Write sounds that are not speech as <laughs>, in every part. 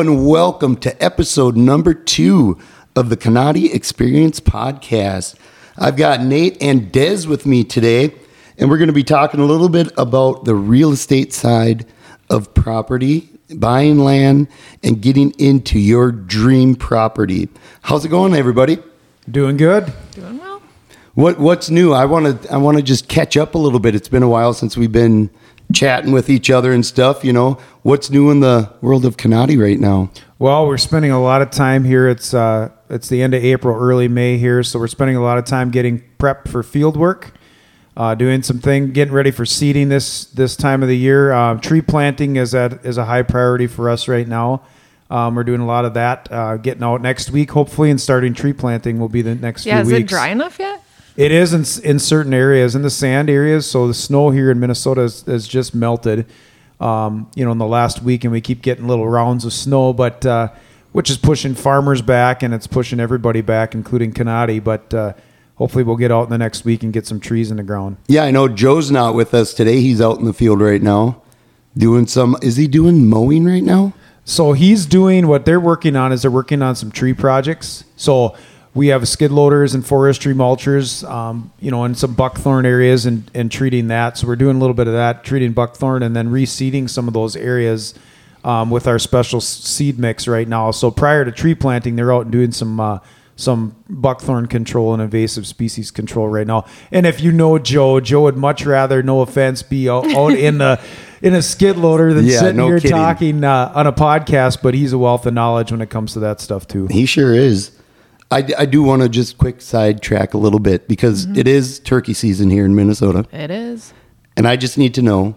and welcome to episode number two of the Kanati Experience Podcast. I've got Nate and Dez with me today, and we're going to be talking a little bit about the real estate side of property, buying land, and getting into your dream property. How's it going, everybody? Doing good. Doing well. What What's new? I want to I want to just catch up a little bit. It's been a while since we've been chatting with each other and stuff. You know, what's new in the world of Kanati right now? Well, we're spending a lot of time here. It's uh, it's the end of April, early May here, so we're spending a lot of time getting prepped for field work, uh, doing some thing, getting ready for seeding this this time of the year. Uh, tree planting is at is a high priority for us right now. Um, we're doing a lot of that. Uh, getting out next week, hopefully, and starting tree planting will be the next Yeah, few is weeks. it dry enough yet? It is in, in certain areas, in the sand areas. So the snow here in Minnesota has, has just melted, um, you know, in the last week, and we keep getting little rounds of snow, but uh, which is pushing farmers back and it's pushing everybody back, including Kanati. But uh, hopefully, we'll get out in the next week and get some trees in the ground. Yeah, I know Joe's not with us today. He's out in the field right now doing some. Is he doing mowing right now? So he's doing what they're working on is they're working on some tree projects. So we have skid loaders and forestry mulchers, um, you know, in some buckthorn areas and, and treating that. So we're doing a little bit of that, treating buckthorn and then reseeding some of those areas um, with our special seed mix right now. So prior to tree planting, they're out and doing some uh, some buckthorn control and invasive species control right now. And if you know Joe, Joe would much rather, no offense, be out, out in the <laughs> in a skid loader than Yeah, sitting no here kidding. talking uh, on a podcast. But he's a wealth of knowledge when it comes to that stuff too. He sure is. I, I do want to just quick sidetrack a little bit because mm-hmm. it is turkey season here in Minnesota. It is. And I just need to know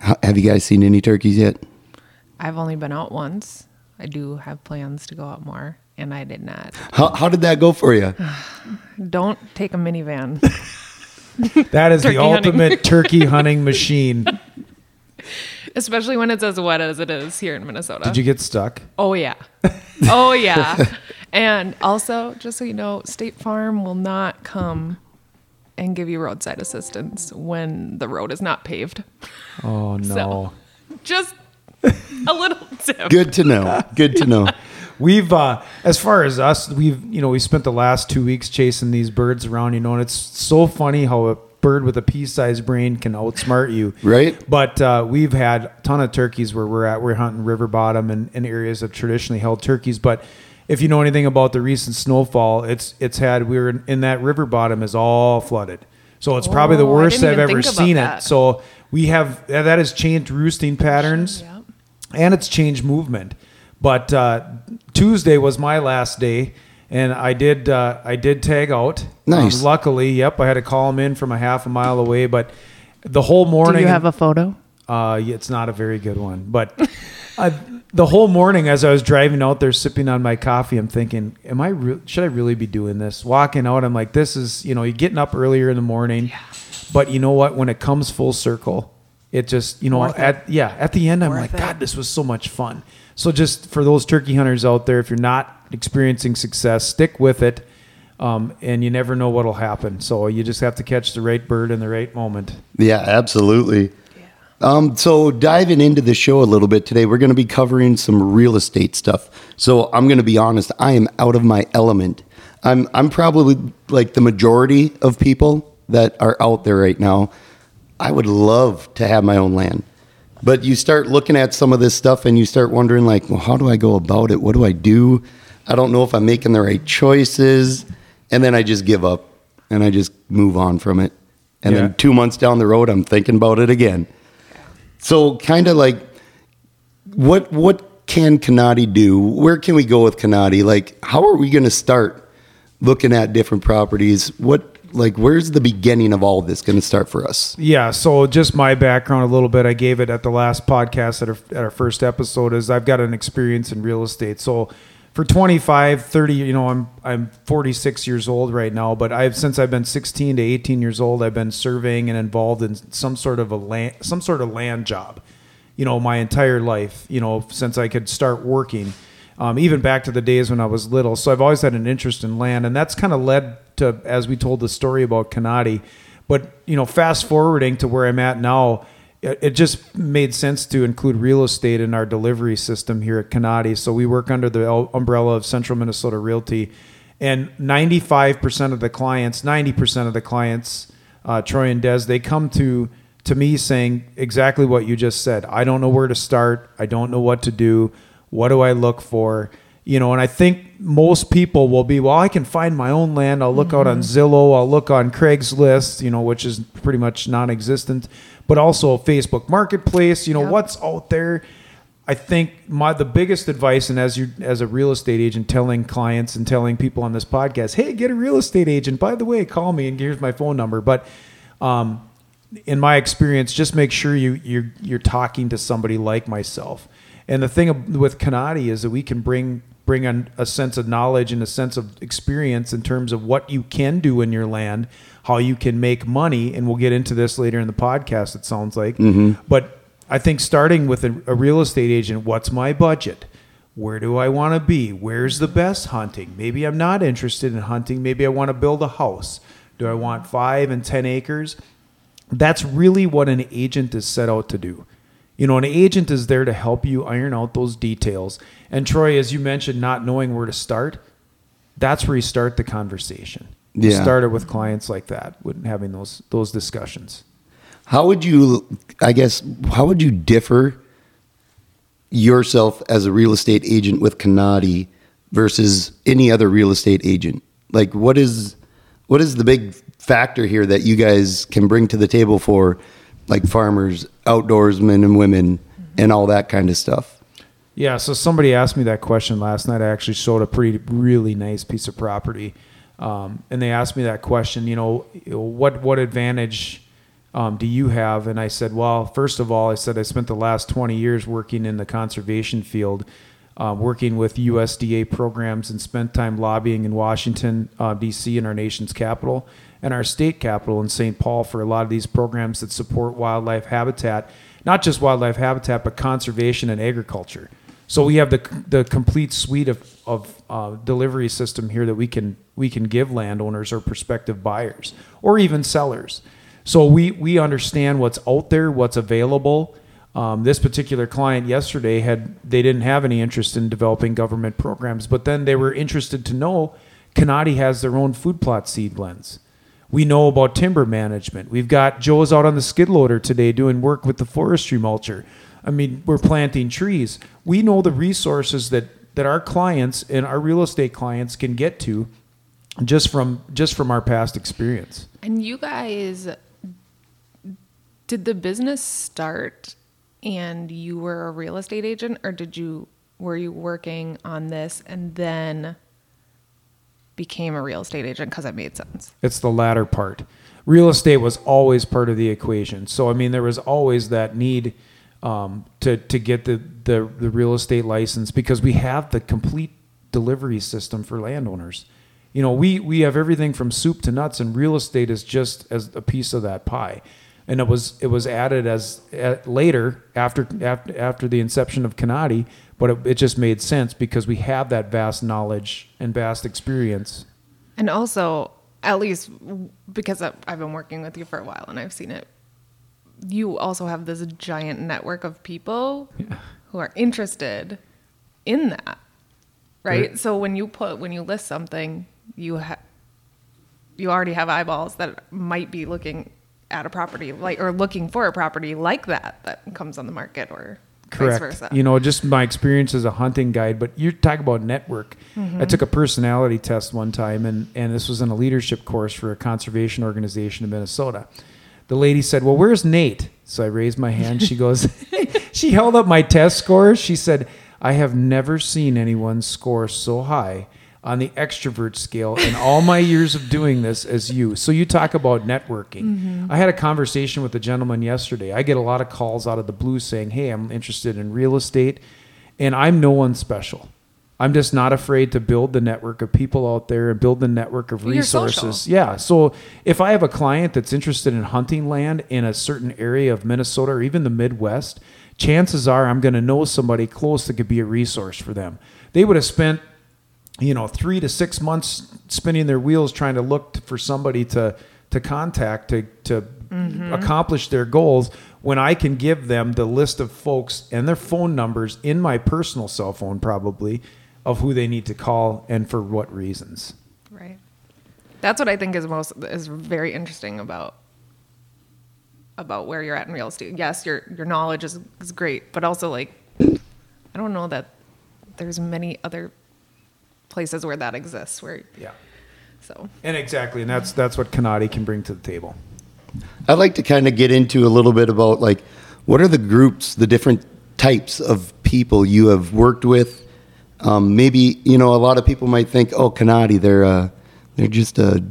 have you guys seen any turkeys yet? I've only been out once. I do have plans to go out more, and I did not. How, how did that go for you? <sighs> Don't take a minivan, <laughs> That is Turkey the hunting. ultimate <laughs> turkey hunting machine. especially when it's as wet as it is here in Minnesota. Did you get stuck? oh yeah, oh yeah. <laughs> and also, just so you know, State Farm will not come and give you roadside assistance when the road is not paved. Oh no. So- Just a little tip. Good to know. Good to know. <laughs> We've, uh, as far as us, we've, you know, we spent the last two weeks chasing these birds around, you know, and it's so funny how a bird with a pea-sized brain can outsmart you. Right? But uh, we've had a ton of turkeys where we're at. We're hunting river bottom and, and areas that traditionally held turkeys. But if you know anything about the recent snowfall, it's it's had we were in, in that river bottom is all flooded. So it's probably the Oh, worst I've ever think about seen it. So we have that has changed roosting patterns Yeah. and it's changed movement. But uh, Tuesday was my last day, and I did uh, I did tag out. Nice. Um, luckily, yep, I had to call him in from a half a mile away, but the whole morning, Do morning. you have a photo? Uh, it's not a very good one, but <laughs> uh, the whole morning as I was driving out there, sipping on my coffee, I'm thinking, "Am I? Re- should I really be doing this?" Walking out, I'm like, "This is you know, you're getting up earlier in the morning, but you know what? When it comes full circle, it just you know, Worth it. yeah, at the end, I'm Worth like, it. God, this was so much fun. So just for those turkey hunters out there, if you're not experiencing success, stick with it. Um, and you never know what'll happen. So you just have to catch the right bird in the right moment. Yeah, absolutely. Um, so diving into the show a little bit today, we're going to be covering some real estate stuff. So I'm going to be honest, I am out of my element. I'm I'm probably like the majority of people that are out there right now. I would love to have my own land. But you start looking at some of this stuff and you start wondering like, well, how do I go about it? What do I do? I don't know if I'm making the right choices. And then I just give up and I just move on from it. And Yeah. then two months down the road, I'm thinking about it again. So kind of like, what what can Kanati do? Where can we go with Kanati? Like, how are we going to start looking at different properties? What like where's the beginning of all this going to start for us? Yeah, so just my background a little bit. I gave it at the last podcast at our, at our first episode is I've got an experience in real estate. So for 25, 30, you know, I'm I'm 46 years old right now, but I've since I've been 16 to 18 years old, I've been surveying and involved in some sort of a land some sort of land job. You know, my entire life, you know, since I could start working. Um, even back to the days when I was little. So I've always had an interest in land, and that's kind of led to, as we told the story about Kanati. But you know, fast forwarding to where I'm at now, it just made sense to include real estate in our delivery system here at Kanati. So we work under the umbrella of Central Minnesota Realty, and 95% of the clients, 90% of the clients, uh, Troy and Des, they come to to me saying exactly what you just said. I don't know where to start. I don't know what to do. What do I look for? You know, and I think most people will be, well, I can find my own land. I'll look out on Zillow. I'll look on Craigslist, you know, which is pretty much non-existent, but also Facebook Marketplace. You know, Yep. what's out there? I think my the biggest advice, and as you as a real estate agent, telling clients and telling people on this podcast, hey, get a real estate agent. By the way, call me and here's my phone number. But um, in my experience, just make sure you you're you're talking to somebody like myself. And the thing with Kanati is that we can bring bring an, a sense of knowledge and a sense of experience in terms of what you can do in your land, how you can make money, and we'll get into this later in the podcast. It sounds like, mm-hmm. but I think starting with a, a real estate agent, what's my budget? Where do I want to be? Where's the best hunting? Maybe I'm not interested in hunting. Maybe I want to build a house. Do I want five and 10 acres? That's really what an agent is set out to do. You know, an agent is there to help you iron out those details. And Troy, as you mentioned, not knowing where to start, that's where you start the conversation. You Yeah. start it with clients like that, with having those those discussions. How would you, I guess, how would you differ yourself as a real estate agent with Kanati versus any other real estate agent? Like, what is what is the big factor here that you guys can bring to the table for, like farmers, outdoorsmen and women, mm-hmm. and all that kind of stuff? Yeah, so somebody asked me that question last night. I actually showed a pretty really nice piece of property, um, and they asked me that question. You know, what what advantage um, do you have? And I said, well, first of all, I said I spent the last 20 years working in the conservation field, uh, working with USDA programs, and spent time lobbying in Washington, uh, D.C., in our nation's capital, and our state capital in St. Paul for a lot of these programs that support wildlife habitat, not just wildlife habitat, but conservation and agriculture. So we have the the complete suite of of uh, delivery system here that we can we can give landowners or prospective buyers or even sellers. So we we understand what's out there, what's available. Um, this particular client yesterday had they didn't have any interest in developing government programs, but then they were interested to know Kanati has their own food plot seed blends. We know about timber management. We've got Joe's out on the skid loader today doing work with the forestry mulcher. I mean, we're planting trees. We know the resources that that our clients and our real estate clients can get to just from just from our past experience. And you guys, did the business start and you were a real estate agent, or did you were you working on this and then became a real estate agent because it made sense? It's the latter part. Real estate was always part of the equation. So I mean, there was always that need um, to to get the, the the real estate license because we have the complete delivery system for landowners. You know, we we have everything from soup to nuts, and real estate is just as a piece of that pie. And it was it was added as uh, later after after after the inception of Kanati, but it, it just made sense because we have that vast knowledge and vast experience. And also, at least because I've been working with you for a while and I've seen it, you also have this giant network of people who are interested in that, right? So when you put when you list something, you have you already have eyeballs that might be looking at a property like or looking for a property like that that comes on the market or vice Correct. versa. You know, just my experience as a hunting guide, but you talk about network. I mm-hmm. took a personality test one time, and, and this was in a leadership course for a conservation organization in Minnesota. The lady said, Well, where's Nate? So I raised my hand. She goes, <laughs> She held up my test scores. She said, I have never seen anyone score so high on the extrovert scale in all my years of doing this as you. So you talk about networking. Mm-hmm. I had a conversation with a gentleman yesterday. I get a lot of calls out of the blue saying, "Hey, I'm interested in real estate." And I'm no one special. I'm just not afraid to build the network of people out there and build the network of resources. Yeah. So if I have a client that's interested in hunting land in a certain area of Minnesota or even the Midwest, chances are I'm going to know somebody close that could be a resource for them. They would have spent you know three to six months spinning their wheels trying to look for somebody to to contact to to accomplish their goals when I can give them the list of folks and their phone numbers in my personal cell phone, probably, of who they need to call and for what reasons. Right. That's what I think is most is very interesting about about where you're at in real estate. Yes, your your knowledge is, is great, but also like I don't know that there's many other places where that exists where Yeah. so And exactly, and that's that's what Kanati can bring to the table. I'd like to kind of get into a little bit about like what are the groups, the different types of people you have worked with. Um, maybe you know a lot of people might think, oh, Kanati, they're uh, they're just a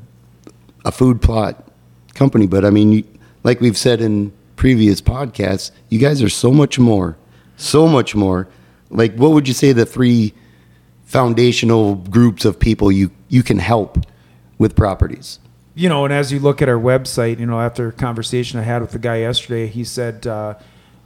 a food plot company, but I mean, you, like we've said in previous podcasts, you guys are so much more, so much more. Like, what would you say the three foundational groups of people you you can help with properties? you know, and as you look at our website, you know, after a conversation I had with the guy yesterday, he said, uh,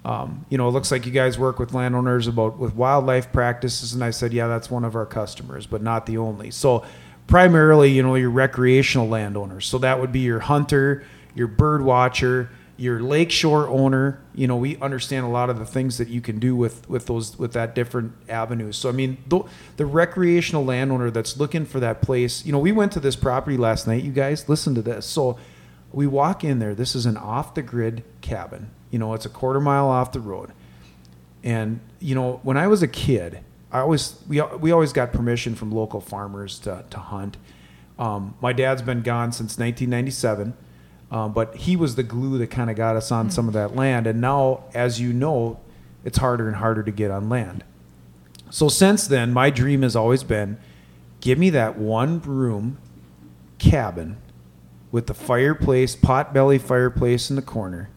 um, you know, it looks like you guys work with landowners about with wildlife practices, and I said, yeah, that's one of our customers, but not the only. So, primarily, you know, your recreational landowners. So that would be your hunter, your bird watcher, your lakeshore owner. You know, we understand a lot of the things that you can do with with those with that different avenues. So, I mean, the, the recreational landowner that's looking for that place. You know, we went to this property last night. You guys, listen to this. So, we walk in there. This is an off the grid cabin. You know, it's a quarter mile off the road. And you know, when I was a kid, I always we we always got permission from local farmers to to hunt. Um, my dad's been gone since 1997, um, but he was the glue that kind of got us on some of that land. And now, as you know, it's harder and harder to get on land. So since then, my dream has always been, give me that one room cabin with the fireplace, potbelly fireplace in the corner,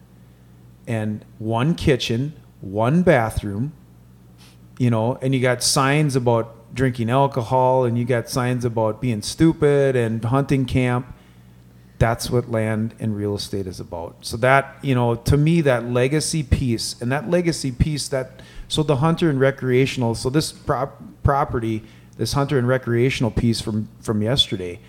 and one kitchen, one bathroom, you know, and you got signs about drinking alcohol and you got signs about being stupid and hunting camp. That's what land and real estate is about. So that, you know, to me that legacy piece and that legacy piece that so the hunter and recreational, so this prop, property, this hunter and recreational piece from from yesterday,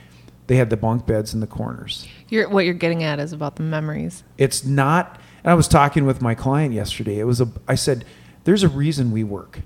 they had the bunk beds in the corners you're what you're getting at is about the memories. it's not and i was talking with my client yesterday. It was a i said there's a reason we work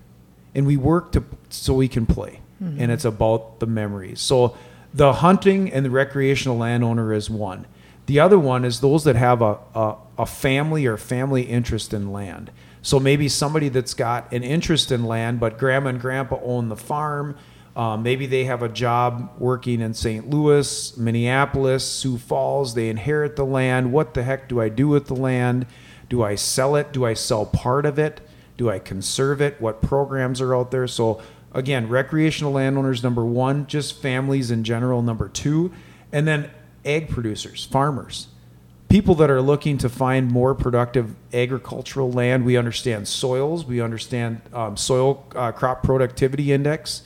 and we work to so we can play and mm-hmm. it's about the memories. So the hunting and the recreational landowner is one. The other one is those that have a, a, a family or family interest in land. So maybe somebody that's got an interest in land but grandma and grandpa own the farm um, maybe they have a job working in St. Louis, Minneapolis, Sioux Falls. They inherit the land. What the heck do I do with the land? Do I sell it? Do I sell part of it? Do I conserve it? What programs are out there? So, again, recreational landowners, number one, just families in general, number two, and then ag producers, farmers people that are looking to find more productive agricultural land. We understand soils, we understand um, soil uh, crop productivity index.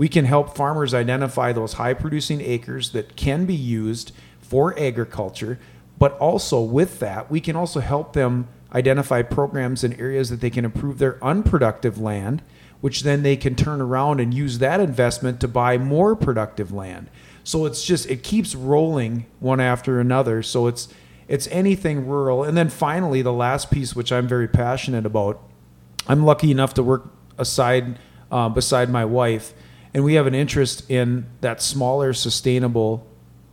We can help farmers identify those high producing acres that can be used for agriculture, but also with that, we can also help them identify programs and areas that they can improve their unproductive land, which then they can turn around and use that investment to buy more productive land. So it's just it keeps rolling one after another. So it's it's anything rural. And then finally, the last piece, which I'm very passionate about, I'm lucky enough to work aside uh, beside my wife, and we have an interest in that smaller, sustainable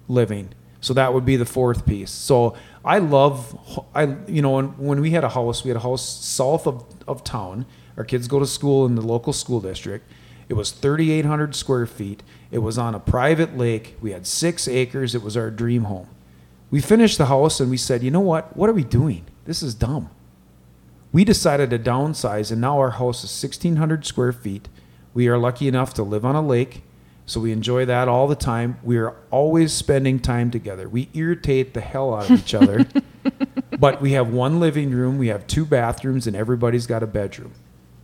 living. So that would be the fourth piece. So I love, I you know, when, when we had a house, we had a house south of, of town. Our kids go to school in the local school district. It was 3,800 square feet. It was on a private lake. We had six acres. It was our dream home. We finished the house and we said, you know what? What are we doing? This is dumb. We decided to downsize, and now our house is 1,600 square feet. We are lucky enough to live on a lake, so we enjoy that all the time. We are always spending time together. We irritate the hell out of each other, <laughs> but we have one living room, we have two bathrooms, and everybody's got a bedroom.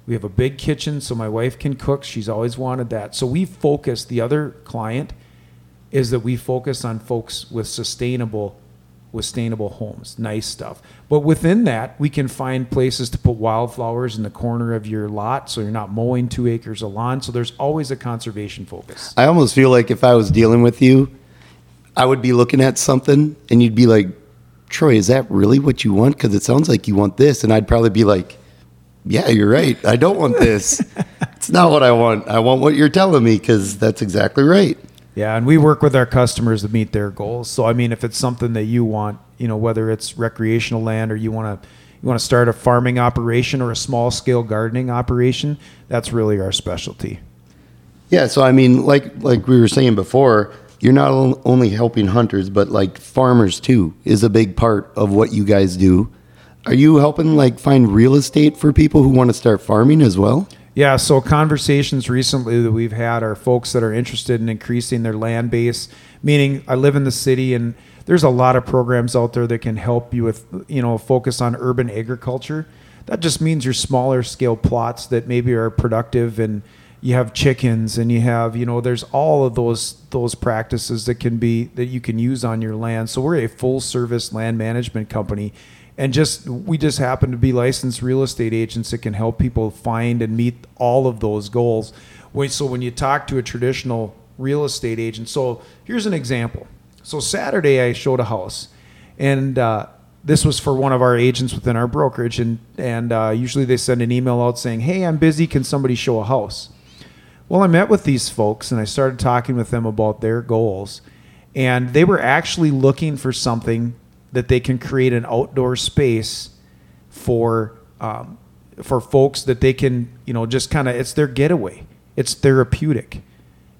We have a big kitchen so my wife can cook. She's always wanted that. So we focus, the other client is that we focus on folks with sustainable sustainable homes, nice stuff. But within that, we can find places to put wildflowers in the corner of your lot so you're not mowing 2 acres of lawn. So there's always a conservation focus. I almost feel like if I was dealing with you, I would be looking at something and you'd be like Troy, is that really what you want? Because it sounds like you want this. And I'd probably be like, yeah, you're right. I don't want this. <laughs> it's not what I want. I want what you're telling me because that's exactly right. Yeah, and we work with our customers to meet their goals. So I mean, if it's something that you want, you know, whether it's recreational land or you want to you want to start a farming operation or a small scale gardening operation, that's really our specialty. Yeah, so I mean, like like we were saying before, you're not only helping hunters, but like farmers too is a big part of what you guys do. Are you helping like find real estate for people who want to start farming as well? Yeah, so conversations recently that we've had are folks that are interested in increasing their land base, meaning I live in the city and there's a lot of programs out there that can help you with, you know, focus on urban agriculture. That just means your smaller scale plots that maybe are productive and you have chickens and you have, you know, there's all of those those practices that can be that you can use on your land. So we're a full service land management company and just we just happen to be licensed real estate agents that can help people find and meet all of those goals. So when you talk to a traditional real estate agent, so here's an example. So Saturday I showed a house, and uh, this was for one of our agents within our brokerage, and and uh, usually they send an email out saying, "Hey, I'm busy. Can somebody show a house?" Well, I met with these folks and I started talking with them about their goals, and they were actually looking for something that they can create an outdoor space for um, for folks that they can you know just kind of it's their getaway. It's therapeutic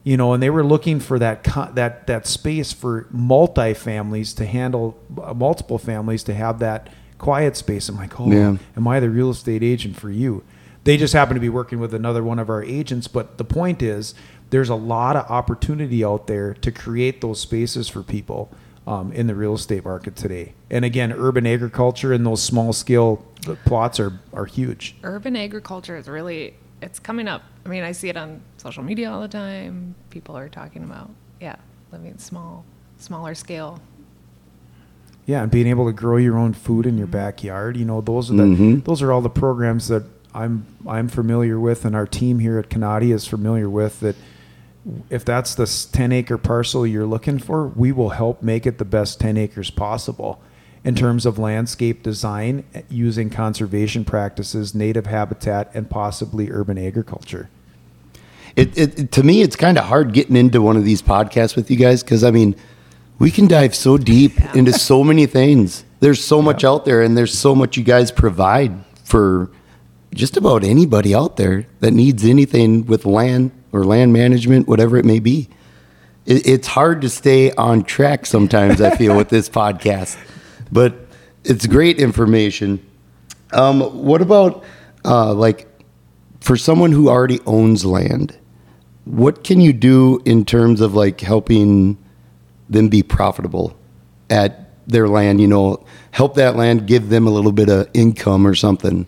you know and they were looking for that that that space for multi families to handle uh, multiple families to have that quiet space. I'm like oh Yeah. am i the real estate agent for you? They just happen to be working with another one of our agents but the point is there's a lot of opportunity out there to create those spaces for people um, in the real estate market today and again urban agriculture and those small scale plots are are huge Urban agriculture is really it's coming up. I mean, I see it on social media all the time. People are talking about yeah, living small, smaller scale. Yeah, and being able to grow your own food in your backyard, you know, those are the Mhm. those are all the programs that I'm I'm familiar with, and our team here at Kanati is familiar with. That if that's the 10 acre parcel you're looking for, we will help make it the best 10 acres possible in terms of landscape design eh, using conservation practices, native habitat, and possibly urban agriculture. It, it, it- to me, it's kind of hard getting into one of these podcasts with you guys because I mean, we can dive so deep into so many things. There's so much out there, and there's so much you guys provide for just about anybody out there that needs anything with land or land management, whatever it may be. It, it's hard to stay on track sometimes. I feel with this podcast, but it's great information. Um, what about uh, like for someone who already owns land? What can you do in terms of like helping them be profitable at their land? You know, help that land give them a little bit of income or something.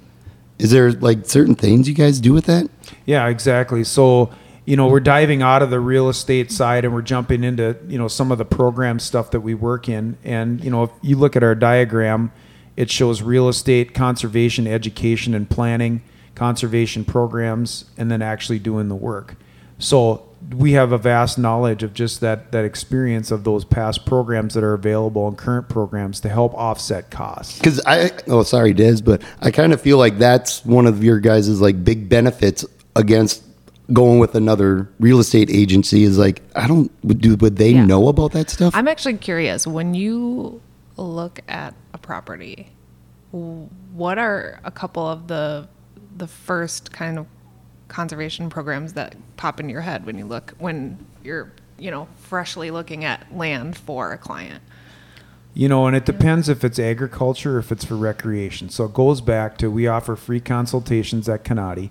Is there like certain things you guys do with that? Yeah, exactly. So, you know, we're diving out of the real estate side and we're jumping into, you know, some of the program stuff that we work in. And, you know, if you look at our diagram, it shows real estate, conservation, education, and planning, conservation programs, and then actually doing the work. So we have a vast knowledge of just that that experience of those past programs that are available and current programs to help offset costs. Because I, oh, sorry, Des, but I kind of feel like that's one of your guys' like big benefits against going with another real estate agency is like, I don't, do, would they Yeah. know about that stuff? I'm actually curious when you look at a property, what are a couple of the the first kind of conservation programs that pop in your head when you look when you're you know freshly looking at land for a client? You know, and it depends if it's agriculture or if it's for recreation. So it goes back to we offer free consultations at Kanati.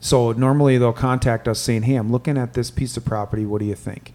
So normally they'll contact us saying, "Hey, I'm looking at this piece of property. What do you think?"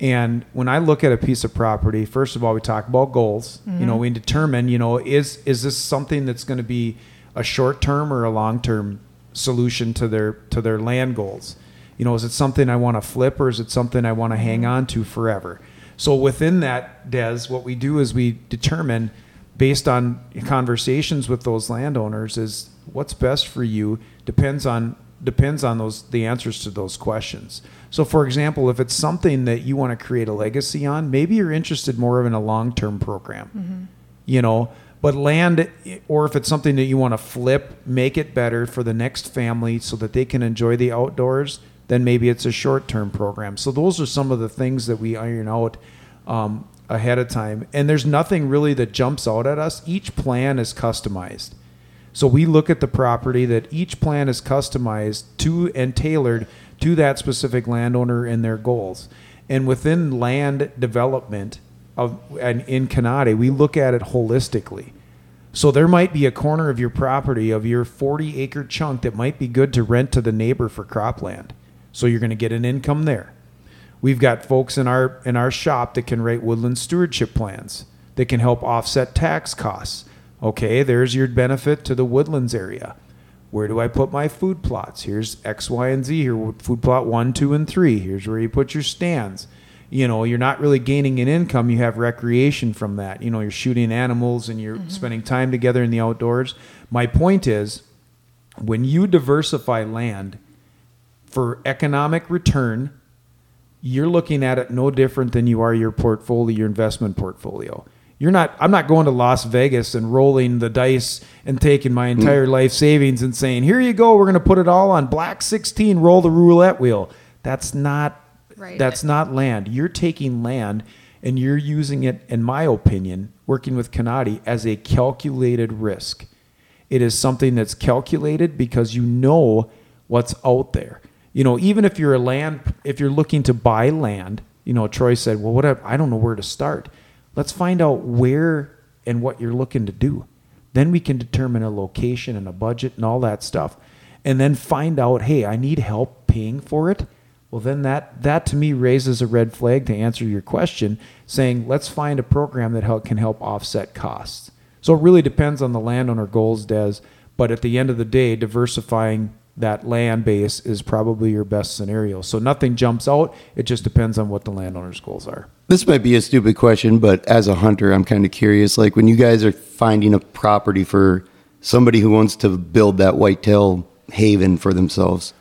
And when I look at a piece of property, first of all, we talk about goals. You know, mm-hmm. we determine, you know, is is this something that's going to be a short term or a long term solution to their to their land goals? You know, is it something I want to flip or is it something I want to hang mm-hmm. on to forever? So within that, Des, what we do is we determine based on conversations with those landowners is what's best for you depends on depends on those the answers to those questions. So for example, if it's something that you want to create a legacy on, maybe you're interested more of in a long-term program. you know. But land, or if it's something that you want to flip, make it better for the next family so that they can enjoy the outdoors, then maybe it's a short term program. So those are some of the things that we iron out um, ahead of time. And there's nothing really that jumps out at us. Each plan is customized. So we look at the property that each plan is customized to and tailored to that specific landowner and their goals. And within land development of and in Kanati, we look at it holistically. So there might be a corner of your property of your 40 acre chunk that might be good to rent to the neighbor for cropland. So you're going to get an income there. We've got folks in our in our shop that can write woodland stewardship plans that can help offset tax costs. Okay, there's your benefit to the woodlands area. Where do I put my food plots? Here's X, Y, and Z here. Food plot one, two, and three. Here's where you put your stands. You know, you're not really gaining an income. You have recreation from that. You know, you're shooting animals and you're mm-hmm. spending time together in the outdoors. My point is, when you diversify land for economic return, you're looking at it no different than you are your portfolio, your investment portfolio. You're not. I'm not going to Las Vegas and rolling the dice and taking my mm. entire life savings and saying, "Here you go. We're going to put it all on black 16. Roll the roulette wheel." That's not. Right. That's not land. You're taking land and you're using it, in my opinion, working with Kanati as a calculated risk. It is something that's calculated because you know what's out there. You know, even if you're a land, if you're looking to buy land, you know, Troy said, "Well, what? I don't know where to start." Let's find out where and what you're looking to do. Then we can determine a location and a budget and all that stuff. And then find out, hey, I need help paying for it. Well, then that that to me raises a red flag to answer your question, saying let's find a program that help, can help offset costs. So it really depends on the landowner goals, Des. But at the end of the day, diversifying that land base is probably your best scenario. So nothing jumps out. It just depends on what the landowner's goals are. This might be a stupid question, but as a hunter, I'm kind of curious. Like when you guys are finding a property for somebody who wants to build that whitetail haven for themselves,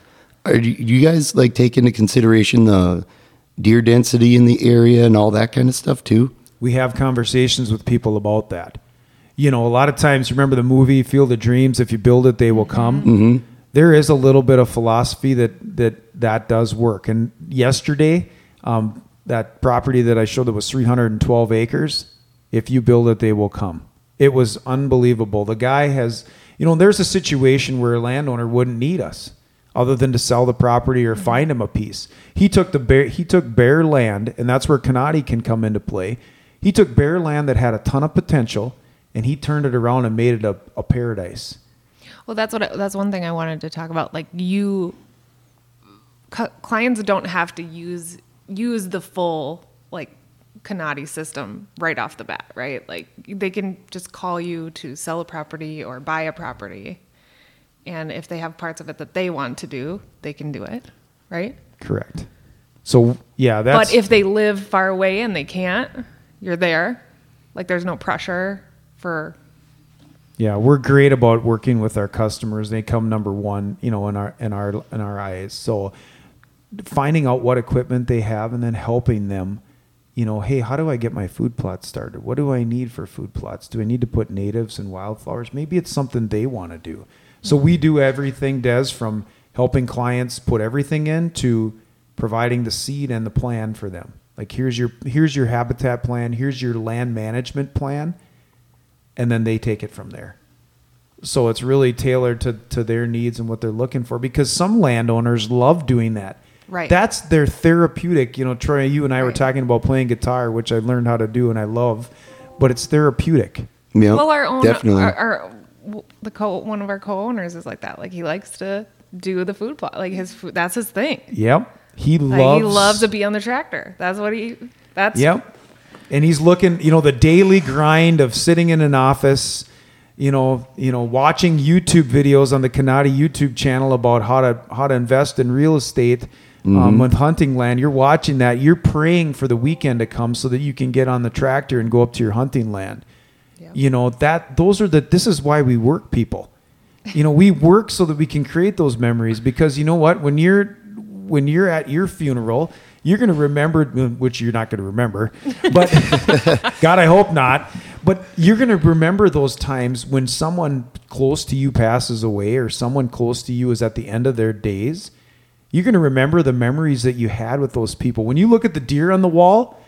are you, do you guys like take into consideration the deer density in the area and all that kind of stuff too? we have conversations with people about that. You know, a lot of times, remember the movie Field of Dreams? If you build it, they will come. Mm-hmm. There is a little bit of philosophy that that that does work. And yesterday, um, that property that I showed that was 312 acres, if you build it, they will come. It was unbelievable. The guy has, you know, there's a situation where a landowner wouldn't need us other than to sell the property or find him a piece. He took the bare, he took bare land, and that's where Kanati can come into play. He took bare land that had a ton of potential, and he turned it around and made it a, a paradise. Well, that's what I, that's one thing I wanted to talk about. Like you, cu- clients don't have to use use the full like Kanati system right off the bat, right? Like they can just call you to sell a property or buy a property, and if they have parts of it that they want to do, they can do it, right? Correct. So yeah, that's but if they live far away and they can't, you're there. Like there's no pressure for Yeah, we're great about working with our customers. They come number one, you know, in our in our in our eyes. So finding out what equipment they have and then helping them, you know, hey, how do I get my food plots started? What do I need for food plots? Do I need to put natives and wildflowers? Maybe it's something they want to do. So we do everything, Des, from helping clients put everything in to providing the seed and the plan for them. Like here's your here's your habitat plan, here's your land management plan and then they take it from there. So it's really tailored to, to their needs and what they're looking for because some landowners love doing that. Right. That's their therapeutic. You know, Troy, you and I were talking about playing guitar, which I learned how to do and I love, but it's therapeutic. Yeah, well our own definitely. our, our the co one of our co-owners is like that. Like he likes to do the food plot. Like his food that's his thing. Yep. He Like loves he loves to be on the tractor. That's what he that's Yep. And he's looking, you know, the daily grind of sitting in an office, you know, you know, watching YouTube videos on the Kanati YouTube channel about how to how to invest in real estate um, with hunting land. You're watching that. You're praying for the weekend to come so that you can get on the tractor and go up to your hunting land. Yeah. You know that those are the. This is why we work, people. You know, we work so that we can create those memories because you know what? When you're when you're at your funeral, you're going to remember, which you're not going to remember, but <laughs> God, I hope not. But you're going to remember those times when someone close to you passes away or someone close to you is at the end of their days. You're going to remember the memories that you had with those people. When you look at the deer on the wall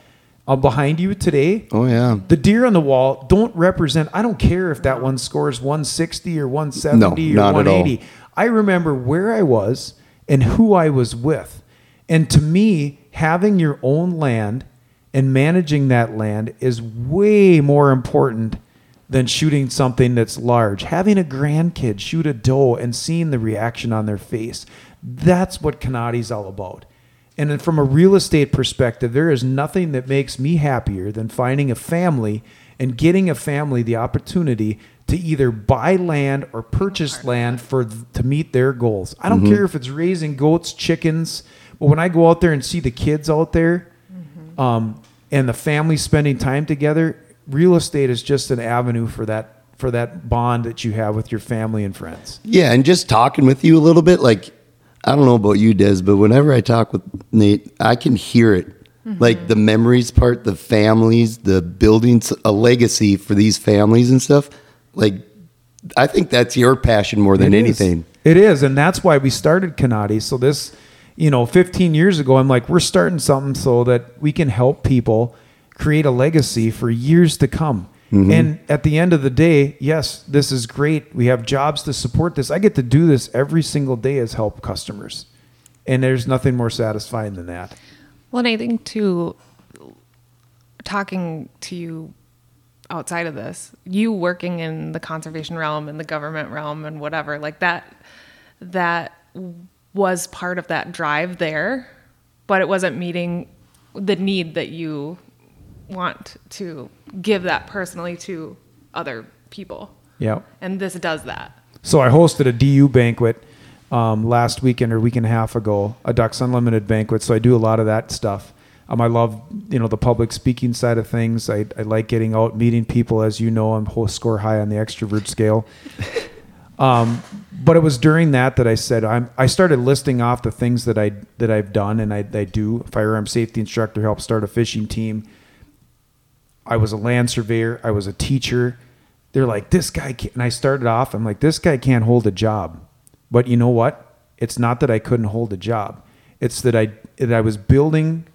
uh, behind you today, Oh yeah. the deer on the wall don't represent i don't care if that one scores 160 or 170 No, or not at all. 180 i remember where i was and who i was with and to me having your own land and managing that land is way more important than shooting something that's large. Having a grandkid shoot a doe and seeing the reaction on their face that's what kanati's all about. And then from a real estate perspective, there is nothing that makes me happier than finding a family and getting a family the opportunity to either buy land or purchase land for to meet their goals. I don't mm-hmm. care if it's raising goats, chickens, but when I go out there and see the kids out there, um, and the family spending time together, real estate is just an avenue for that for that bond that you have with your family and friends. Yeah, and just talking with you a little bit, like I don't know about you, Des, but whenever I talk with Nate, I can hear it. Like the memories part, the families, the buildings, a legacy for these families and stuff. Like I think that's your passion more than It is. anything. It is, and that's why we started Kanati. So this, you know, 15 years ago, I'm like, we're starting something so that we can help people create a legacy for years to come. Mm-hmm. And at the end of the day, yes, this is great. We have jobs to support this. I get to do this every single day as help customers. And there's nothing more satisfying than that. Well, and I think too, talking to you outside of this, you working in the conservation realm and the government realm and whatever, like that, that was part of that drive there, but it wasn't meeting the need that you want to give that personally to other people. Yeah. And this does that. So I hosted a DU banquet um, last weekend or week and a half ago, a Ducks Unlimited banquet. So I do a lot of that stuff. Um, I love you know the public speaking side of things. I, I like getting out, meeting people. As you know, I'm whole score high on the extrovert scale. <laughs> Um, but it was during that that I said I'm. I started listing off the things that I that I've done and I, I do. Firearm safety instructor, helped start a fishing team. I was a land surveyor. I was a teacher. They're like, this guy can't. And I started off, I'm like, this guy can't hold a job. But you know what? It's not that I couldn't hold a job. It's that I that I was building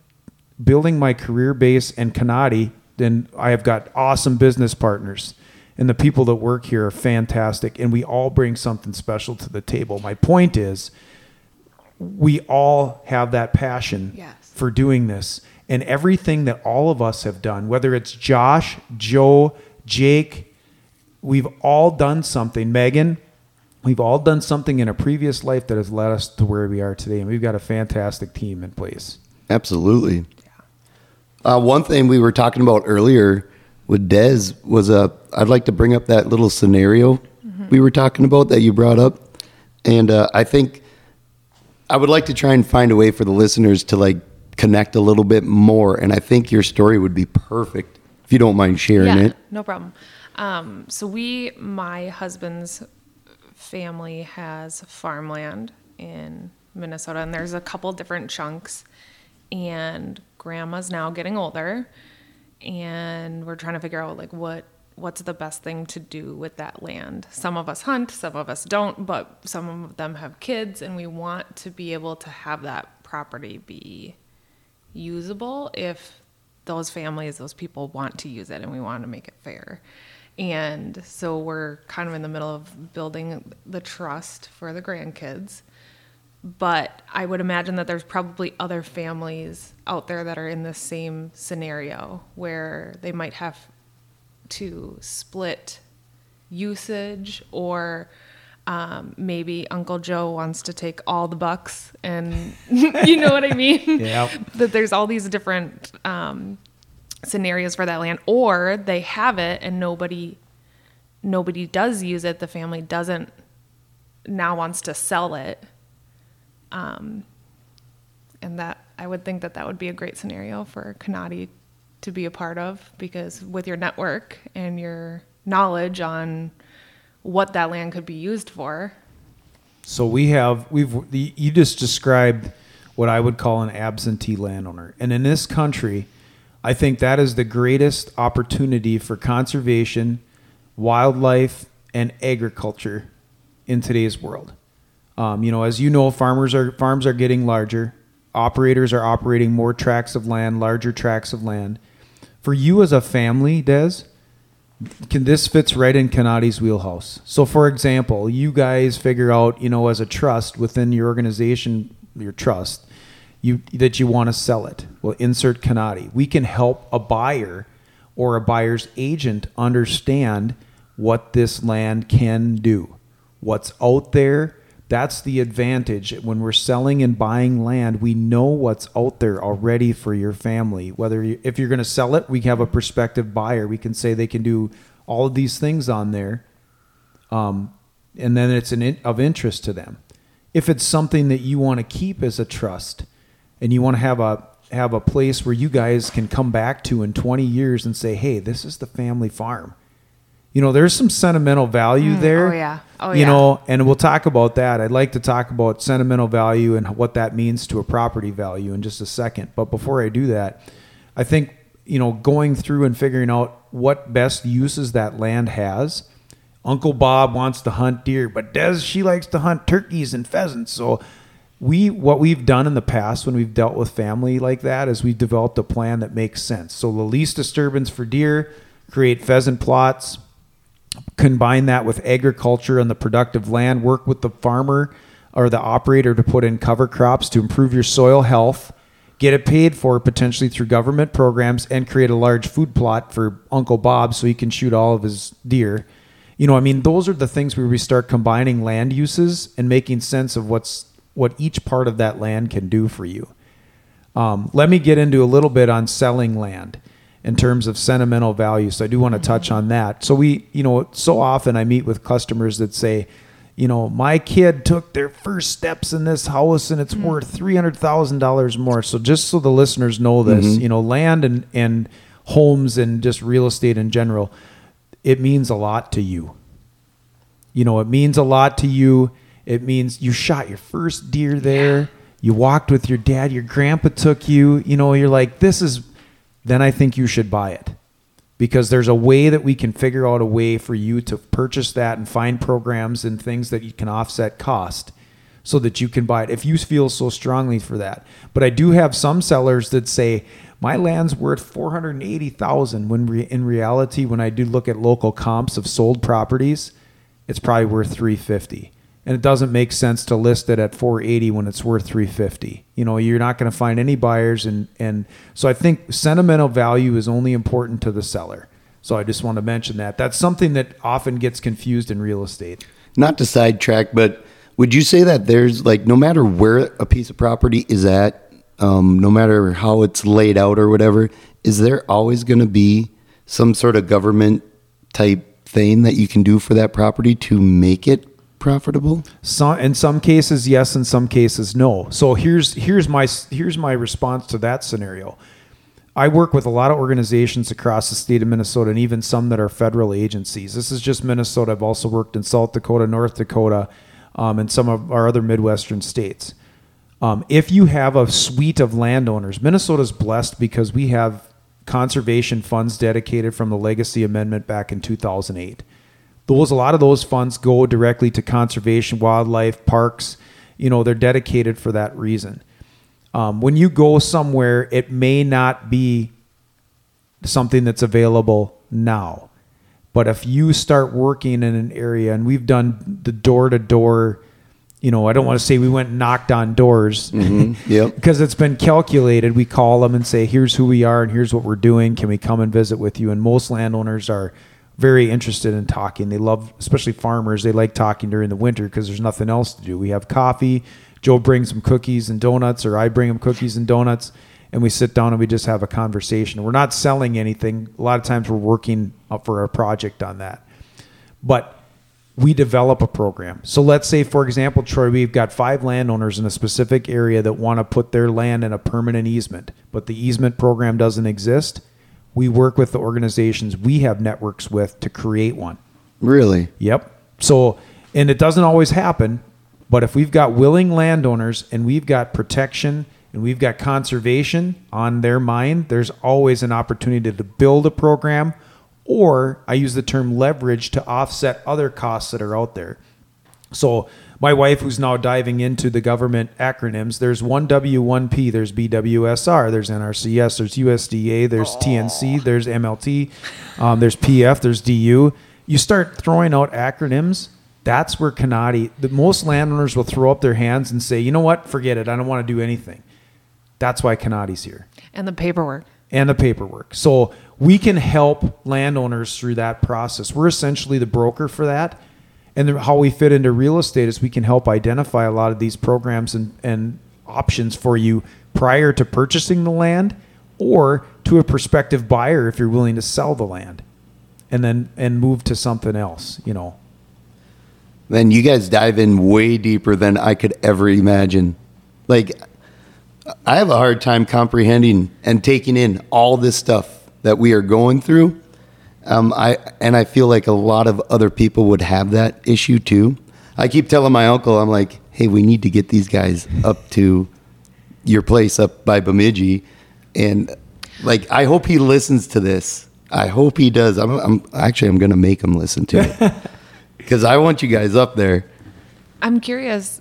building my career base and Kanati. Then I have got awesome business partners. And the people that work here are fantastic. And we all bring something special to the table. My point is we all have that passion Yes. for doing this. And everything that all of us have done, whether it's Josh, Joe, Jake, we've all done something. Megan, we've all done something in a previous life that has led us to where we are today. And we've got a fantastic team in place. Absolutely. Uh, one thing we were talking about earlier with Dez was uh, I'd like to bring up that little scenario we were talking about that you brought up, and uh, I think I would like to try and find a way for the listeners to like connect a little bit more. And I think your story would be perfect if you don't mind sharing yeah, it. no problem. Um, so we, my husband's family has farmland in Minnesota, and there's a couple different chunks. And grandma's now getting older, and we're trying to figure out like what what's the best thing to do with that land. Some of us hunt, some of us don't, but some of them have kids, and we want to be able to have that property be usable if those families, those people want to use it and we want to make it fair. And so we're kind of in the middle of building the trust for the grandkids. But I would imagine that there's probably other families out there that are in the same scenario where they might have to split usage or um, maybe Uncle Joe wants to take all the bucks and <laughs> you know what I mean? <laughs> Yeah. that there's all these different um, scenarios for that land or they have it and nobody nobody does use it the family doesn't now wants to sell it um, and that i would think that that would be a great scenario for kanati to be a part of because with your network and your knowledge on what that land could be used for So we have we've you just described what I would call an absentee landowner, and in this country, I think that is the greatest opportunity for conservation, wildlife, and agriculture in today's world. Um, you know, as you know, farmers are farms are getting larger. Operators are operating more tracts of land, larger tracts of land. For you as a family, Des, can this fits right in Kanati's wheelhouse. So, for example, you guys figure out, you know, as a trust within your organization, your trust, you that you want to sell it. Well, insert Kanati. We can help a buyer or a buyer's agent understand what this land can do, what's out there. That's the advantage. When we're selling and buying land, we know what's out there already for your family. Whether you, if you're going to sell it, we have a prospective buyer. We can say they can do all of these things on there, um, and then it's an in, of interest to them. If it's something that you want to keep as a trust, and you want to have a have a place where you guys can come back to in 20 years and say, "Hey, this is the family farm." You know, there's some sentimental value there. oh, yeah. Oh, you yeah. know, and we'll talk about that. I'd like to talk about sentimental value and what that means to a property value in just a second. But before I do that, I think, you know, going through and figuring out what best uses that land has. Uncle Bob wants to hunt deer, but Des she likes to hunt turkeys and pheasants. So we what we've done in the past when we've dealt with family like that is we've developed a plan that makes sense. So the least disturbance for deer, create pheasant plots, combine that with agriculture and the productive land, work with the farmer or the operator to put in cover crops to improve your soil health, get it paid for potentially through government programs, and create a large food plot for Uncle Bob so he can shoot all of his deer. You know, I mean, those are the things where we start combining land uses and making sense of what's what each part of that land can do for you. Um, let me get into a little bit on selling land in terms of sentimental value. So I do want to mm-hmm. touch on that. So we, you know, so often I meet with customers that say, you know, my kid took their first steps in this house and it's mm-hmm. worth three hundred thousand dollars more. So just so the listeners know this, mm-hmm. you know, land and and homes and just real estate in general, it means a lot to you. You know, it means a lot to you. It means you shot your first deer there. You walked with your dad. Your grandpa took you. You know, you're like, this is. Then I think you should buy it because there's a way that we can figure out a way for you to purchase that and find programs and things that you can offset cost so that you can buy it if you feel so strongly for that. But I do have some sellers that say my land's worth 480,000 when re- in reality when I do look at local comps of sold properties, it's probably worth 350. And it doesn't make sense to list it at 480 when it's worth 350. You know, you're not going to find any buyers and and so I think sentimental value is only important to the seller. So I just want to mention that. That's something that often gets confused in real estate. Not to sidetrack, but would you say that there's like no matter where a piece of property is at, um, no matter how it's laid out or whatever, is there always going to be some sort of government type thing that you can do for that property to make it profitable? Some in some cases yes, in some cases no. So here's here's my here's my response to that scenario. I work with a lot of organizations across the state of Minnesota and even some that are federal agencies. This is just Minnesota. I've also worked in South Dakota, North Dakota, um, and some of our other Midwestern states. Um, if you have a suite of landowners, Minnesota's blessed because we have conservation funds dedicated from the Legacy Amendment back in 2008 those a lot of those funds go directly to conservation, wildlife, parks. You know, they're dedicated for that reason. Um, when you go somewhere, it may not be something that's available now, but if you start working in an area, and we've done the door to door, you know, I don't want to say we went and knocked on doors <laughs> Yep. because it's been calculated. We call them and say, "Here's who we are, and here's what we're doing. Can we come and visit with you?" And most landowners are very interested in talking. They love, especially farmers. They like talking during the winter because there's nothing else to do. We have coffee. Joe brings them cookies and donuts, or I bring them cookies and donuts, and we sit down and we just have a conversation. We're not selling anything. A lot of times we're working up for a project on that, but we develop a program. So let's say, for example, Troy, we've got five landowners in a specific area that want to put their land in a permanent easement, but the easement program doesn't exist. We work with the organizations we have networks with to create one. Really? Yep. So, and it doesn't always happen, but if we've got willing landowners and we've got protection and we've got conservation on their mind, there's always an opportunity to build a program, or I use the term leverage to offset other costs that are out there. So my wife, who's now diving into the government acronyms, there's 1W, 1P, there's BWSR, there's NRCS, there's USDA, there's TNC, there's MLT, um, there's PF, there's DU. You start throwing out acronyms, that's where Kanati, the most landowners will throw up their hands and say, you know what, forget it, I don't want to do anything. That's why Kanati's here And the paperwork. and the paperwork. So we can help landowners through that process. We're essentially the broker for that. And the, how we fit into real estate is we can help identify a lot of these programs and, and options for you prior to purchasing the land or to a prospective buyer if you're willing to sell the land and then and move to something else, you know. Then you guys dive in way deeper than I could ever imagine. Like, I have a hard time comprehending and taking in all this stuff that we are going through. Um, I and I feel like a lot of other people would have that issue too. I keep telling my uncle, I'm like, hey, we need to get these guys up to your place up by Bemidji, and like, I hope he listens to this. I hope he does. I'm, I'm actually I'm gonna make him listen to it <laughs> because I want you guys up there. I'm curious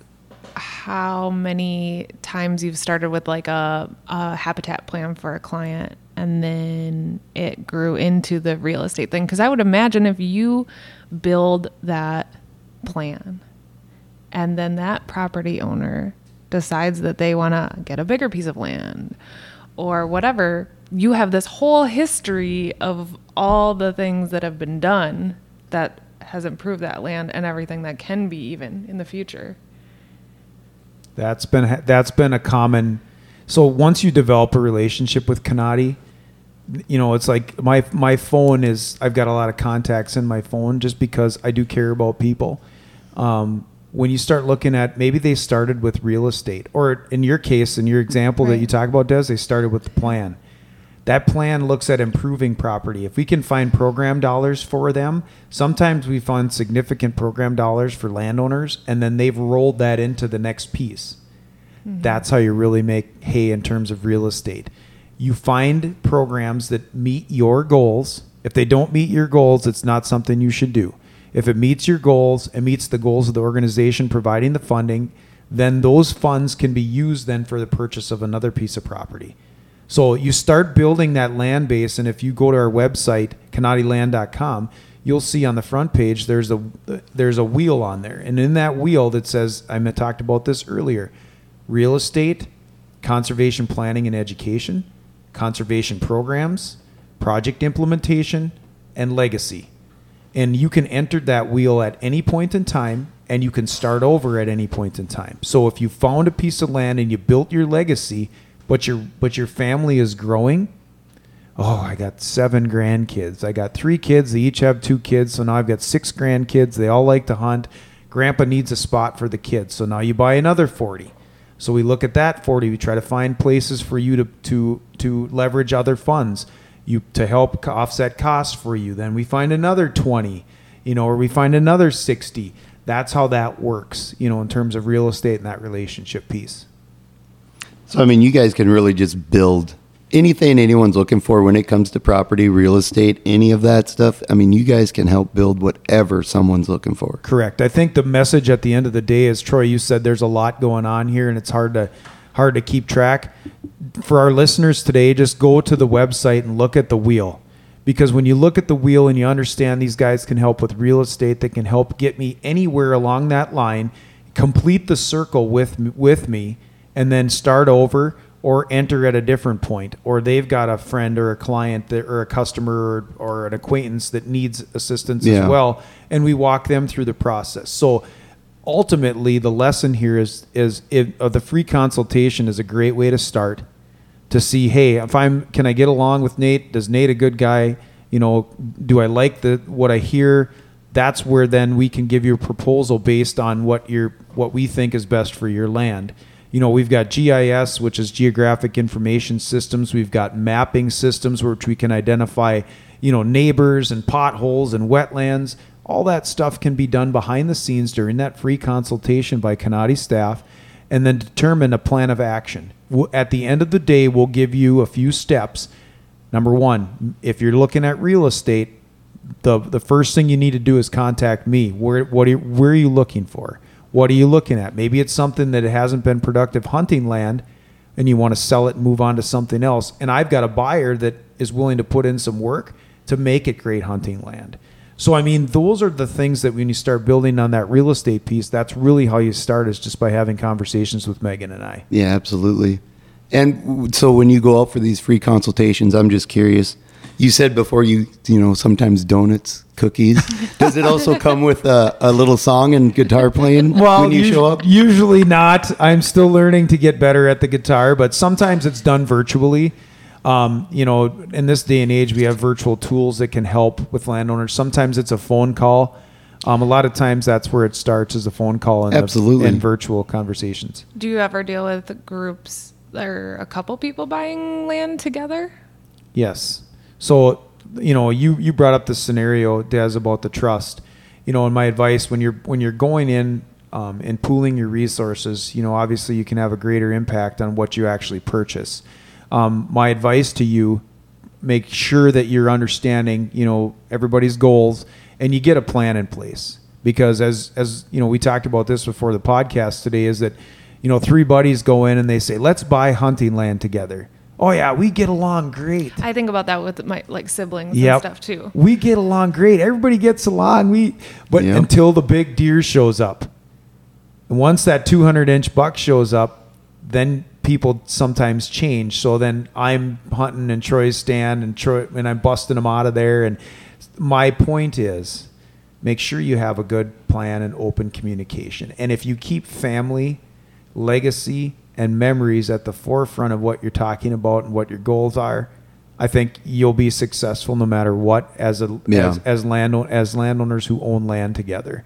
how many times you've started with like a, a habitat plan for a client and then it grew into the real estate thing. Because I would imagine if you build that plan and then that property owner decides that they want to get a bigger piece of land or whatever, you have this whole history of all the things that have been done that has improved that land and everything that can be even in the future. That's been that's been a common. So once you develop a relationship with Kanati, you know it's like my my phone is. I've got a lot of contacts in my phone just because I do care about people. Um, when you start looking at maybe they started with real estate, or in your case, in your example that you talk about, Des, they started with the plan. That plan looks at improving property. If we can find program dollars for them, sometimes we find significant program dollars for landowners, and then they've rolled that into the next piece. That's how you really make hay in terms of real estate. You find programs that meet your goals. If they don't meet your goals, it's not something you should do. If it meets your goals, it meets the goals of the organization providing the funding, then those funds can be used then for the purchase of another piece of property. So you start building that land base, and if you go to our website, kanatiland.com, you'll see on the front page there's a there's a wheel on there, and in that wheel that says I talked about this earlier, real estate, conservation planning and education, conservation programs, project implementation, and legacy. And you can enter that wheel at any point in time and you can start over at any point in time. So if you found a piece of land and you built your legacy, but your but your family is growing, oh, I got seven grandkids. I got three kids. They each have two kids. So now I've got six grandkids. They all like to hunt. Grandpa needs a spot for the kids. So now you buy another 40. So we look at that 40. We try to find places for you to, to, to leverage other funds you to help offset costs for you. Then we find another 20, you know, or we find another 60. That's how that works, you know, in terms of real estate and that relationship piece. So I mean, you guys can really just build anything anyone's looking for when it comes to property, real estate, any of that stuff. I mean, you guys can help build whatever someone's looking for. Correct. I think the message at the end of the day is Troy, you said there's a lot going on here and it's hard to hard to keep track. For our listeners today, just go to the website and look at the wheel. Because when you look at the wheel and you understand these guys can help with real estate, they can help get me anywhere along that line, complete the circle with with me and then start over or enter at a different point or they've got a friend or a client that, or a customer or, or an acquaintance that needs assistance Yeah. as well and we walk them through the process. So ultimately the lesson here is is if, uh, the free consultation is a great way to start to see hey if i'm can i get along with nate? Does nate a good guy? You know do i like the what i hear? That's where then we can give you a proposal based on what your what we think is best for your land you know we've got gis which is geographic information systems we've got mapping systems which we can identify you know neighbors and potholes and wetlands all that stuff can be done behind the scenes during that free consultation by Kanati staff and then determine a plan of action. At the end of the day, we'll give you a few steps. Number one, if you're looking at real estate, the the first thing you need to do is contact me. Where what are where are you looking for? What are you looking at? Maybe it's something that hasn't been productive hunting land, and you want to sell it and move on to something else. And I've got a buyer that is willing to put in some work to make it great hunting land. So I mean, those are the things that when you start building on that real estate piece, that's really how you start is just by having conversations with Megan and I. Yeah, absolutely. And so when you go out for these free consultations, I'm just curious. You said before you, you know, sometimes donuts, cookies. <laughs> Does it also come with a, a little song and guitar playing when you us- show up? Usually not. I'm still learning to get better at the guitar, but sometimes it's done virtually. Um, you know, in this day and age, we have virtual tools that can help with landowners. Sometimes it's a phone call. Um, a lot of times, that's where it starts is a phone call and, the- Absolutely. and virtual conversations. Do you ever deal with groups or a couple people buying land together? Yes. So, you know, you you brought up the scenario, Des, about the trust. You know, and my advice when you're when you're going in um, and pooling your resources, you know, obviously you can have a greater impact on what you actually purchase. Um, my advice to you: make sure that you're understanding, you know, everybody's goals, and you get a plan in place. Because as as you know, we talked about this before the podcast today, is that you know three buddies go in and they say, let's buy hunting land together. Oh yeah, we get along great. I think about that with my like siblings Yep. and stuff too. We get along great. Everybody gets along. We but Yep. until the big deer shows up. And once that 200 inch buck shows up, then people sometimes change. So then I'm hunting and Troy's stand and Troy and I'm busting them out of there. And my point is make sure you have a good plan and open communication. And if you keep family, legacy, and memories at the forefront of what you're talking about and what your goals are, I think you'll be successful no matter what as a Yeah. as as land as landowners who own land together.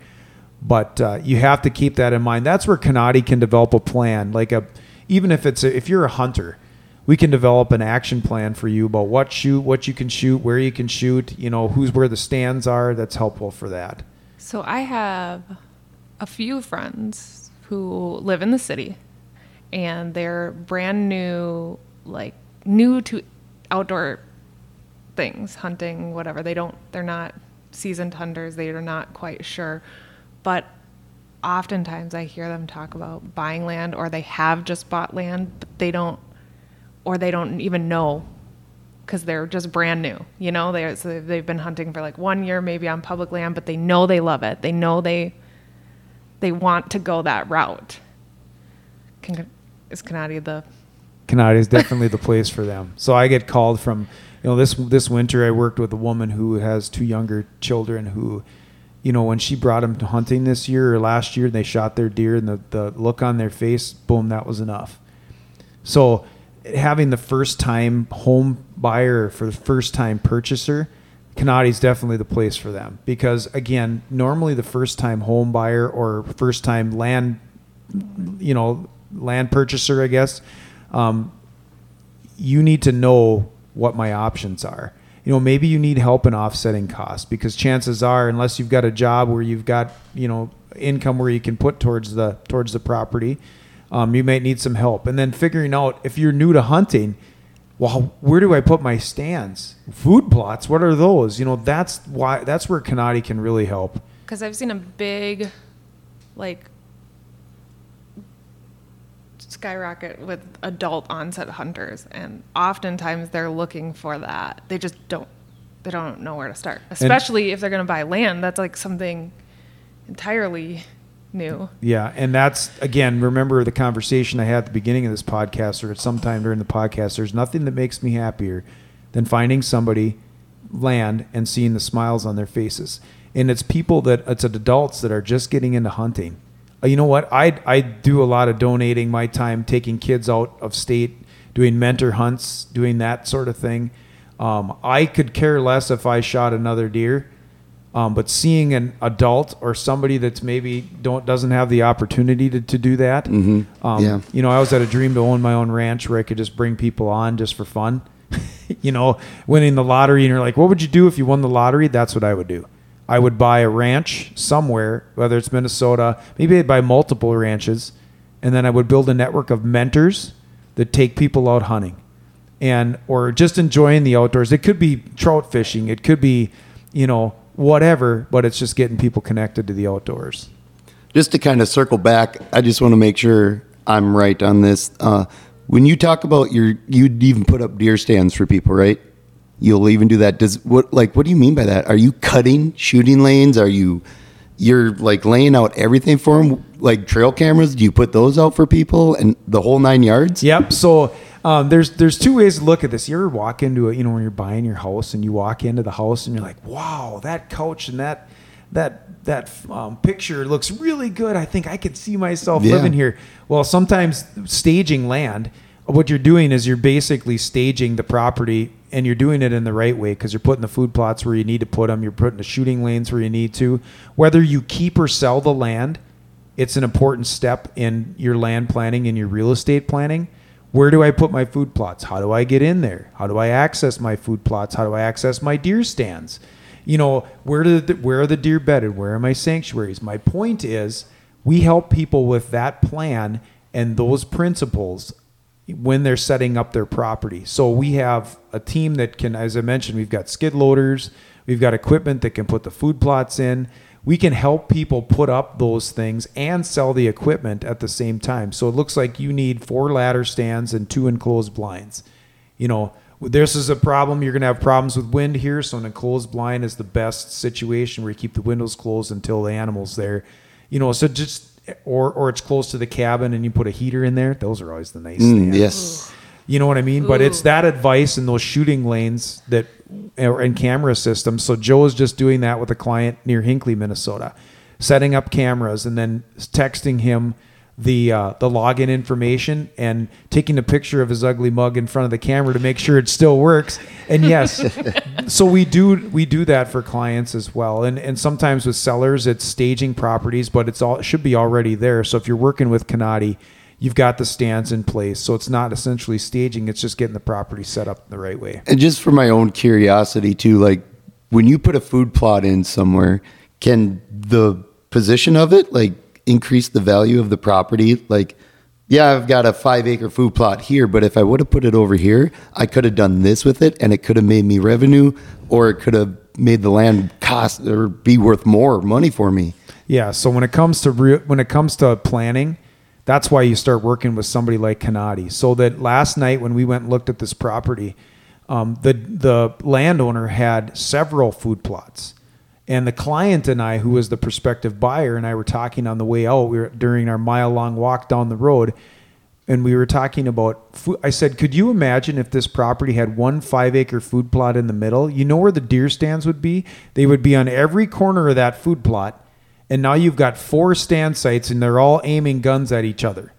But uh, you have to keep that in mind. That's where Kanati can develop a plan, like a even if it's a, if you're a hunter, we can develop an action plan for you about what shoot, what you can shoot, where you can shoot, you know, who's where the stands are. That's helpful for that. So I have a few friends who live in the city and they're brand new like new to outdoor things, hunting, whatever. They don't they're not seasoned hunters, they are not quite sure. But oftentimes I hear them talk about buying land or they have just bought land, but they don't or they don't even know because they're just brand new. You know, they so they've been hunting for like one year, maybe on public land, but they know they love it. They know they they want to go that route. Can, is Kanati the Kanati is definitely the place for them. So I get called from, you know, this this winter I worked with a woman who has two younger children who, you know, when she brought them to hunting this year or last year, and they shot their deer and the, the look on their face, boom, that was enough. So having the first time home buyer for the first time purchaser, Kanati is definitely the place for them because again, normally the first time home buyer or first time land, you know, land purchaser, I guess, um, you need to know what my options are. You know, maybe you need help in offsetting costs because chances are, unless you've got a job where you've got you know income where you can put towards the towards the property, um, you might need some help. And then figuring out if you're new to hunting, well, where do I put my stands? Food plots, what are those? You know, that's why that's where Kanati can really help. because I've seen a big like skyrocket with adult onset hunters and oftentimes they're looking for that. They just don't they don't know where to start. Especially if they're going to buy land, that's like something entirely new. Yeah, and that's again. Remember the conversation I had at the beginning of this podcast, or at some time during the podcast. There's nothing that makes me happier than finding somebody land and seeing the smiles on their faces. And it's people that it's adults that are just getting into hunting. Uh, You know what? I I do a lot of donating my time, taking kids out of state, doing mentor hunts, doing that sort of thing. Um, I could care less if I shot another deer. Um, but seeing an adult or somebody that's maybe don't doesn't have the opportunity to, to do that, Mhm. um, Yeah. you know, I was at a dream to own my own ranch where I could just bring people on just for fun. <laughs> you know, winning the lottery, and you're like, what would you do if you won the lottery? That's what I would do. I would buy a ranch somewhere, whether it's Minnesota, maybe I'd buy multiple ranches, and then I would build a network of mentors that take people out hunting and or just enjoying the outdoors. It could be trout fishing, it could be, you know, whatever, but it's just getting people connected to the outdoors. Just to kind of circle back, I just want to make sure I'm right on this. Uh, when you talk about your, you'd even put up deer stands for people, right? You'll even do that. Does what like what do you mean by that? Are you cutting shooting lanes? Are you you're like laying out everything for them, like trail cameras? Do you put those out for people and the whole nine yards? Yep. So um, there's there's two ways to look at this. You ever walk into it, you know, when you're buying your house and you walk into the house and you're like, wow, that couch and that that that um, picture looks really good. I think I could see myself Yeah. living here. Well, sometimes staging land, what you're doing is you're basically staging the property and you're doing it in the right way because you're putting the food plots where you need to put them. You're putting the shooting lanes where you need to. Whether you keep or sell the land, it's an important step in your land planning and your real estate planning. Where do I put my food plots? How do I get in there? How do I access my food plots? How do I access my deer stands? You know, where do the, where are the deer bedded? Where are my sanctuaries? My point is, we help people with that plan and those principles when they're setting up their property. So we have a team that can, as I mentioned, we've got skid loaders, we've got equipment that can put the food plots in. We can help people put up those things and sell the equipment at the same time. So it looks like you need four ladder stands and two enclosed blinds. You know, this is a problem. You're going to have problems with wind here. So an enclosed blind is the best situation where you keep the windows closed until the animal's there. You know, so just or or it's close to the cabin and you put a heater in there. Those are always the nice Mm, stands. yes. You know what I mean? But it's that advice in those shooting lanes that and camera systems. So Joe is just doing that with a client near Hinckley, Minnesota, setting up cameras and then texting him the uh, the login information and taking a picture of his ugly mug in front of the camera to make sure it still works. And yes, <laughs> so we do we do that for clients as well. And and sometimes with sellers, it's staging properties, but it's all it should be already there. So if you're working with Kanati, you've got the stands in place. So it's not essentially staging; it's just getting the property set up the right way. And just for my own curiosity too, like when you put a food plot in somewhere, can the position of it like increase the value of the property? Like, yeah, I've got a five acre food plot here, but if I would have put it over here, I could have done this with it and it could have made me revenue or it could have made the land cost or be worth more money for me. Yeah. So when it comes to re- when it comes to planning, that's why you start working with somebody like Kanati. So that last night when we went and looked at this property, um, the the landowner had several food plots, and the client and I, who was the prospective buyer, and I were talking on the way out. We were during our mile long walk down the road, and we were talking about food. I said, "Could you imagine if this property had one five acre food plot in the middle? You know where the deer stands would be? They would be on every corner of that food plot." And now you've got four stand sites and they're all aiming guns at each other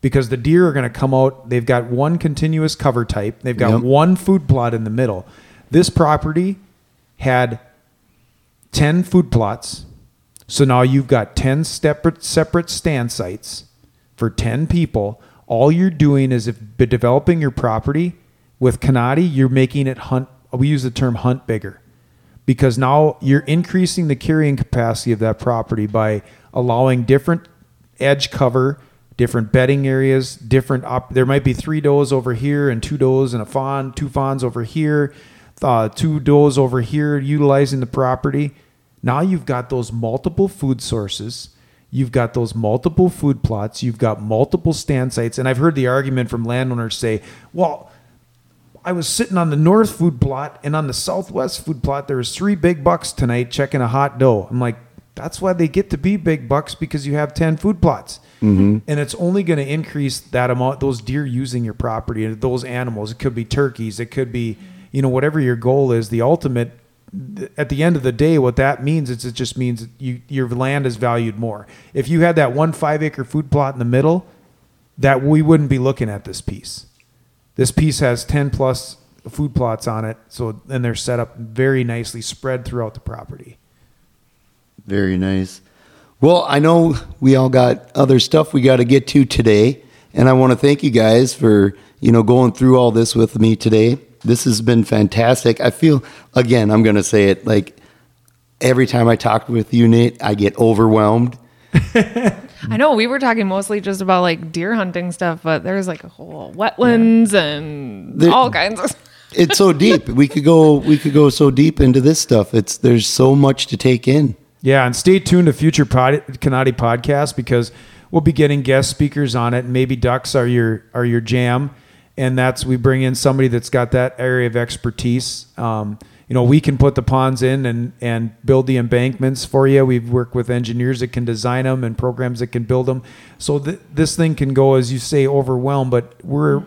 because the deer are going to come out. They've got one continuous cover type, they've got Yep. one food plot in the middle. This property had 10 food plots. So now you've got 10 separate, separate stand sites for 10 people. All you're doing is if developing your property with Kanati, you're making it hunt. We use the term hunt bigger because now you're increasing the carrying capacity of that property by allowing different edge cover, different bedding areas, different op- there might be three does over here and two does and a fawn, two fawns over here, uh, two does over here utilizing the property. Now you've got those multiple food sources. You've got those multiple food plots. You've got multiple stand sites. And I've heard the argument from landowners say, well, I was sitting on the north food plot and on the southwest food plot there was three big bucks tonight checking a hot doe. I'm like, that's why they get to be big bucks because you have 10 food plots. Mm-hmm. And it's only going to increase that amount, those deer using your property and those animals. It could be turkeys. It could be, you know, whatever your goal is. The ultimate, at the end of the day, what that means is it just means you, your land is valued more. If you had that one five acre food plot in the middle, that we wouldn't be looking at this piece. This piece has 10 plus food plots on it, so and they're set up very nicely spread throughout the property. Very nice. Well, I know we all got other stuff we got to get to today, and I want to thank you guys for you know going through all this with me today. This has been fantastic. I feel again, I'm going to say it like every time I talk with you, Nate, I get overwhelmed. <laughs> I know we were talking mostly just about like deer hunting stuff, but there's like a whole wetlands and There- all kinds of. It's so deep. We could go. We could go so deep into this stuff. It's there's so much to take in. Yeah, and stay tuned to future pod, Kanati podcasts because we'll be getting guest speakers on it. Maybe ducks are your are your jam, and that's we bring in somebody that's got that area of expertise. Um, you know, we can put the ponds in and and build the embankments for you. We've worked with engineers that can design them and programs that can build them. So th- this thing can go, as you say, overwhelmed. But we're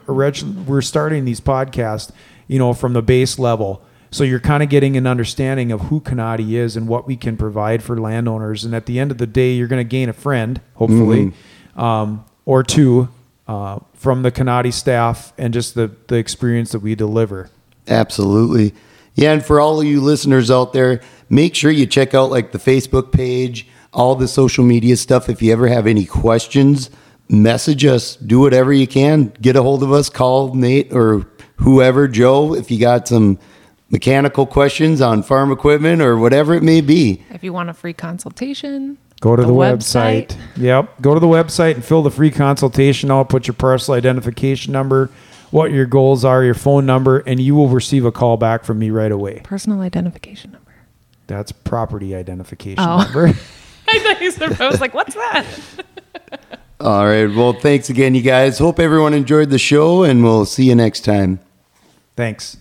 we're starting these podcasts, you know, from the base level. So you're kind of getting an understanding of who Kanati is and what we can provide for landowners. And at the end of the day, you're going to gain a friend, hopefully, um, or two uh, from the Kanati staff and just the, the experience that we deliver. Absolutely. Yeah, and for all of you listeners out there, make sure you check out like the Facebook page, all the social media stuff. If you ever have any questions, message us. Do whatever you can. Get a hold of us. Call Nate or whoever, Joe, if you got some mechanical questions on farm equipment or whatever it may be. If you want a free consultation, Go to the, website. Yep. Go to the website and fill the free consultation out. Put your parcel identification number, what your goals are, your phone number, and you will receive a call back from me right away. personal identification number. That's property identification Oh. number. <laughs> I thought you said, I was like, what's that? <laughs> All right. Well, thanks again, you guys. Hope everyone enjoyed the show, and we'll see you next time. Thanks.